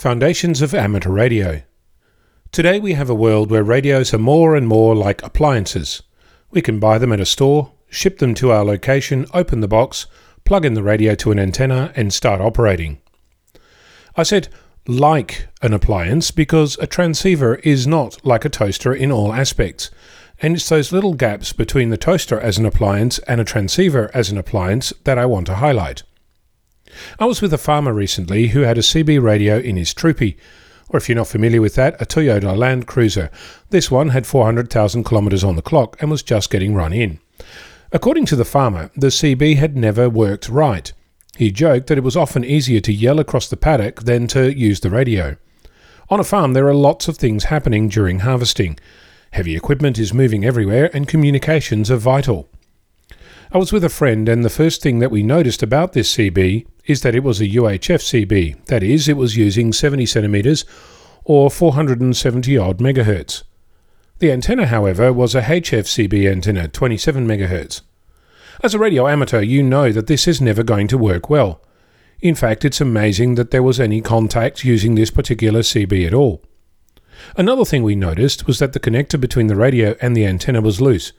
Foundations of Amateur Radio. Today we have a world where radios are more and more like appliances. We can buy them at a store, ship them to our location, open the box, plug in the radio to an antenna, and start operating. I said like an appliance because a transceiver is not like a toaster in all aspects, and it's those little gaps between the toaster as an appliance and a transceiver as an appliance that I want to highlight. I was with a farmer recently who had a CB radio in his Troopy, or if you're not familiar with that, a Toyota Land Cruiser. This one had 400,000 kilometres on the clock and was just getting run in. According to the farmer, the CB had never worked right. He joked that it was often easier to yell across the paddock than to use the radio. On a farm, there are lots of things happening during harvesting. Heavy equipment is moving everywhere, and communications are vital. I was with a friend, and the first thing that we noticed about this CB is that it was a UHF CB. That is, it was using 70 centimeters or 470 odd megahertz. The antenna, however, was a HF CB antenna, 27 megahertz. As a radio amateur, you know that this is never going to work well. In fact, it's amazing that there was any contact using this particular CB at all. Another thing we noticed was that the connector between the radio and the antenna was loose,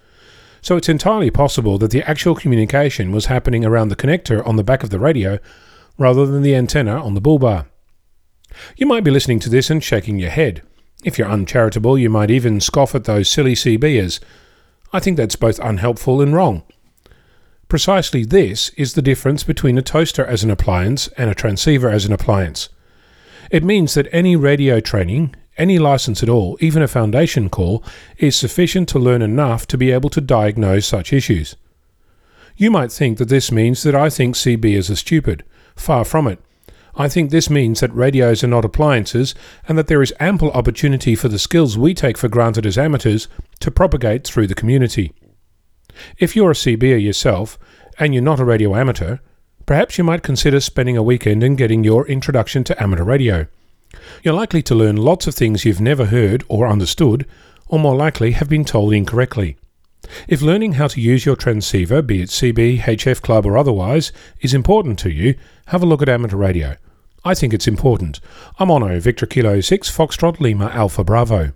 so it's entirely possible that the actual communication was happening around the connector on the back of the radio rather than the antenna on the bull bar. You might be listening to this and shaking your head. If you're uncharitable, you might even scoff at those silly CBers. I think that's both unhelpful and wrong. Precisely this is the difference between a toaster as an appliance and a transceiver as an appliance. It means that any radio training, any license at all, even a foundation call, is sufficient to learn enough to be able to diagnose such issues. You might think that this means that I think CBers are stupid. Far from it. I think this means that radios are not appliances and that there is ample opportunity for the skills we take for granted as amateurs to propagate through the community. If you're a CBer yourself and you're not a radio amateur, perhaps you might consider spending a weekend and getting your introduction to amateur radio. You're likely to learn lots of things you've never heard or understood, or more likely have been told incorrectly. If learning how to use your transceiver, be it CB, HF Club, or otherwise, is important to you, have a look at amateur radio. I think it's important. I'm Onno, Victor Kilo 6, Foxtrot Lima Alpha Bravo.